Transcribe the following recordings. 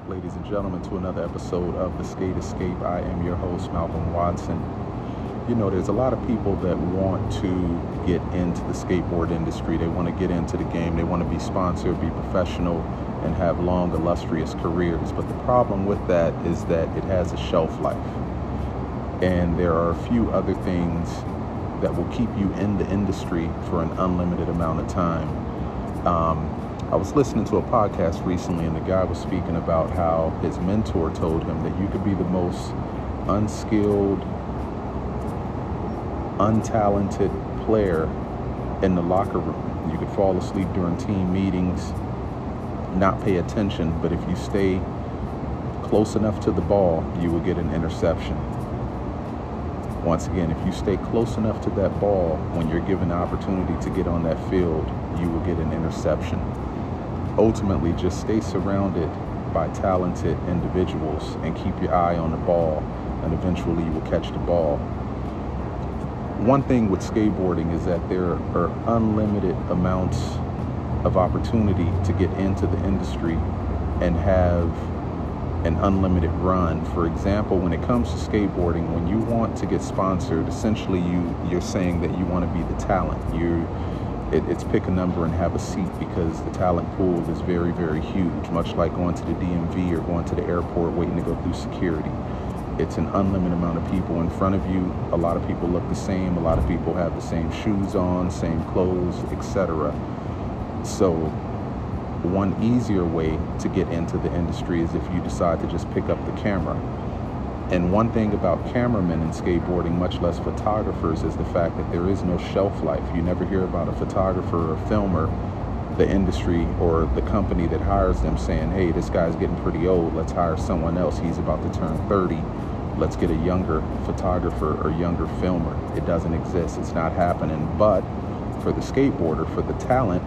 back, ladies and gentlemen, to another episode of The Skate Escape. I am your host, Malcolm Watson. You know, there's a lot of people that want to get into the skateboard industry. They want to get into the game. They want to be sponsored, be professional, and have long, illustrious careers. But the problem with that is that it has a shelf life. And there are a few other things that will keep you in the industry for an unlimited amount of time. Um, I was listening to a podcast recently, and the guy was speaking about how his mentor told him that you could be the most unskilled, untalented player in the locker room. You could fall asleep during team meetings, not pay attention, but if you stay close enough to the ball, you will get an interception. Once again, if you stay close enough to that ball when you're given the opportunity to get on that field, you will get an interception ultimately just stay surrounded by talented individuals and keep your eye on the ball and eventually you will catch the ball. One thing with skateboarding is that there are unlimited amounts of opportunity to get into the industry and have an unlimited run. For example, when it comes to skateboarding, when you want to get sponsored, essentially you you're saying that you want to be the talent. You it, it's pick a number and have a seat because the talent pool is very, very huge, much like going to the DMV or going to the airport waiting to go through security. It's an unlimited amount of people in front of you. A lot of people look the same. A lot of people have the same shoes on, same clothes, etc. So one easier way to get into the industry is if you decide to just pick up the camera and one thing about cameramen and skateboarding, much less photographers, is the fact that there is no shelf life. You never hear about a photographer or filmer, the industry or the company that hires them saying, hey, this guy's getting pretty old, let's hire someone else. He's about to turn 30. Let's get a younger photographer or younger filmer. It doesn't exist. It's not happening. But for the skateboarder, for the talent,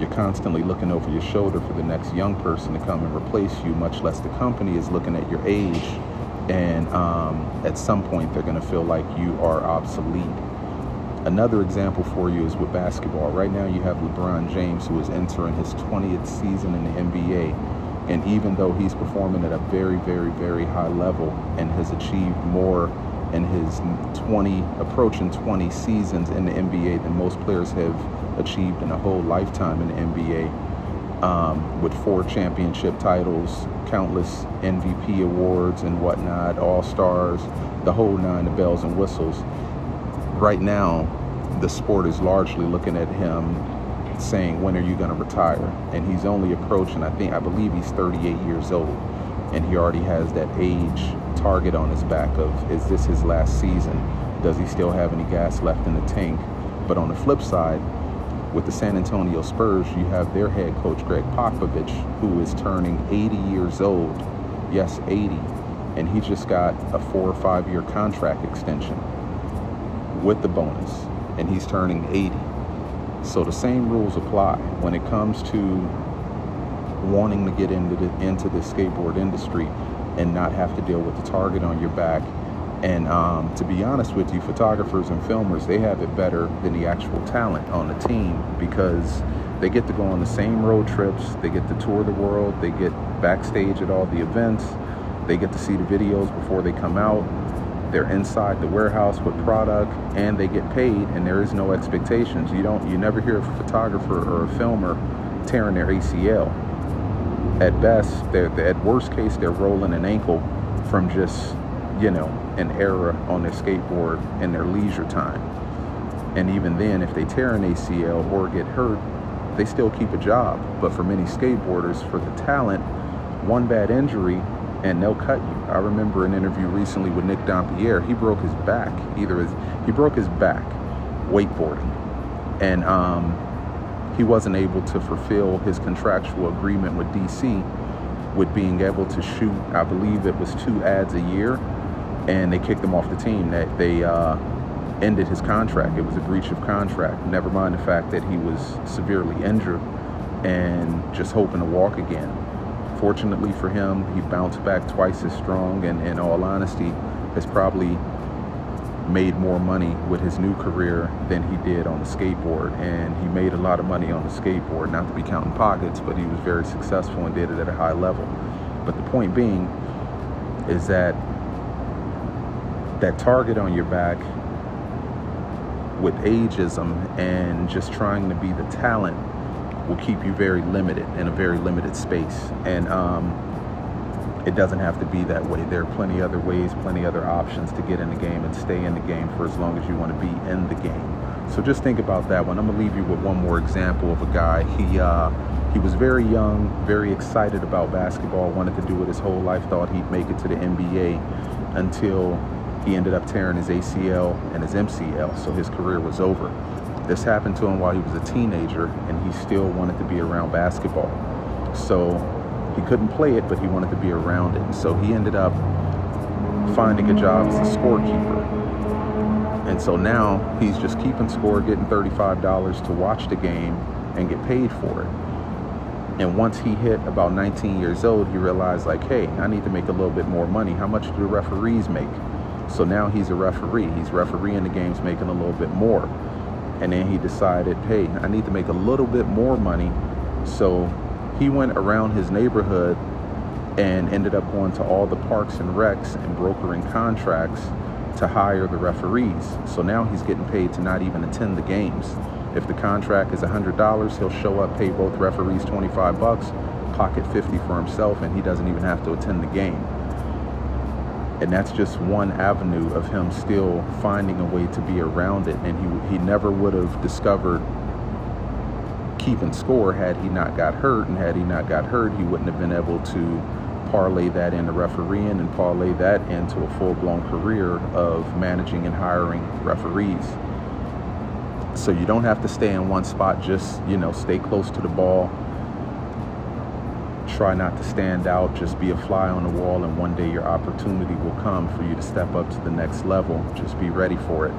you're constantly looking over your shoulder for the next young person to come and replace you, much less the company is looking at your age and um, at some point they're going to feel like you are obsolete. Another example for you is with basketball. Right now, you have LeBron James, who is entering his 20th season in the NBA. And even though he's performing at a very, very, very high level and has achieved more in his 20, approaching 20 seasons in the NBA than most players have achieved in a whole lifetime in the NBA, um, with four championship titles, countless MVP awards and whatnot, all stars, the whole nine, the bells and whistles. Right now, the sport is largely looking at him saying, when are you going to retire? And he's only approaching, I think, I believe he's 38 years old. And he already has that age target on his back of, is this his last season? Does he still have any gas left in the tank? But on the flip side, with the San Antonio Spurs, you have their head coach, Gregg Popovich, who is turning 80 years old. Yes, 80. And he just got a four or five year contract extension with the bonus. And he's turning 80. So the same rules apply when it comes to wanting to get into the, into the skateboard industry and not have to deal with the target on your back and um, to be honest with you, photographers and filmers, they have it better than the actual talent on the team because they get to go on the same road trips, they get to tour the world, they get backstage at all the events, they get to see the videos before they come out. They're inside the warehouse with product and they get paid and there is no expectations. You don't you never hear a photographer or a filmer tearing their ACL. At best, they're at worst case they're rolling an ankle from just you know, an error on their skateboard in their leisure time. And even then, if they tear an ACL or get hurt, they still keep a job. But for many skateboarders, for the talent, one bad injury and they'll cut you. I remember an interview recently with Nick Dompierre. He broke his back. Either his, he broke his back wakeboarding, and um, he wasn't able to fulfill his contractual agreement with DC with being able to shoot. I believe it was two ads a year and they kicked him off the team. That they uh, ended his contract. It was a breach of contract. Never mind the fact that he was severely injured and just hoping to walk again. Fortunately for him, he bounced back twice as strong, and in all honesty, has probably made more money with his new career than he did on the skateboard. And he made a lot of money on the skateboard, not to be counting pockets, but he was very successful and did it at a high level. But the point being is that that target on your back with ageism and just trying to be the talent will keep you very limited in a very limited space. And um, it doesn't have to be that way. There are plenty other ways, plenty other options to get in the game and stay in the game for as long as you want to be in the game. So just think about that one. I'm gonna leave you with one more example of a guy. He uh, he was very young, very excited about basketball, wanted to do it his whole life, thought he'd make it to the NBA until he ended up tearing his ACL and his MCL, so his career was over. This happened to him while he was a teenager, and he still wanted to be around basketball. So he couldn't play it, but he wanted to be around it. And So he ended up finding a job as a scorekeeper. And so now he's just keeping score, getting $35 to watch the game and get paid for it. And once he hit about 19 years old, he realized like, hey, I need to make a little bit more money. How much do the referees make? So now he's a referee. He's refereeing the games, making a little bit more. And then he decided, hey, I need to make a little bit more money. So he went around his neighborhood and ended up going to all the parks and recs and brokering contracts to hire the referees. So now he's getting paid to not even attend the games. If the contract is $100, he'll show up, pay both referees 25 bucks, pocket 50 for himself, and he doesn't even have to attend the game. And that's just one avenue of him still finding a way to be around it. And he, he never would have discovered keeping score had he not got hurt. And had he not got hurt, he wouldn't have been able to parlay that into refereeing and parlay that into a full-blown career of managing and hiring referees. So you don't have to stay in one spot, just, you know, stay close to the ball. Try not to stand out, just be a fly on the wall and one day your opportunity will come for you to step up to the next level. Just be ready for it.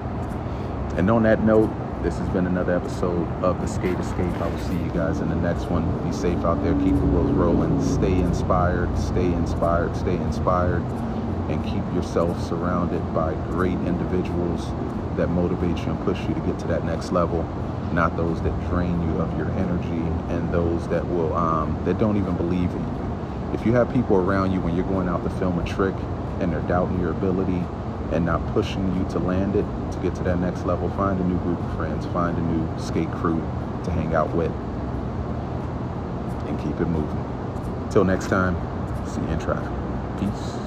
And on that note, this has been another episode of The Skate Escape. I will see you guys in the next one. Be safe out there. Keep the wheels rolling. Stay inspired. Stay inspired. Stay inspired. And keep yourself surrounded by great individuals that motivate you and push you to get to that next level. Not those that drain you of your energy and those that will um, that don't even believe in you. If you have people around you when you're going out to film a trick and they're doubting your ability and not pushing you to land it to get to that next level, find a new group of friends, find a new skate crew to hang out with, and keep it moving. Till next time, see you in traffic. Peace.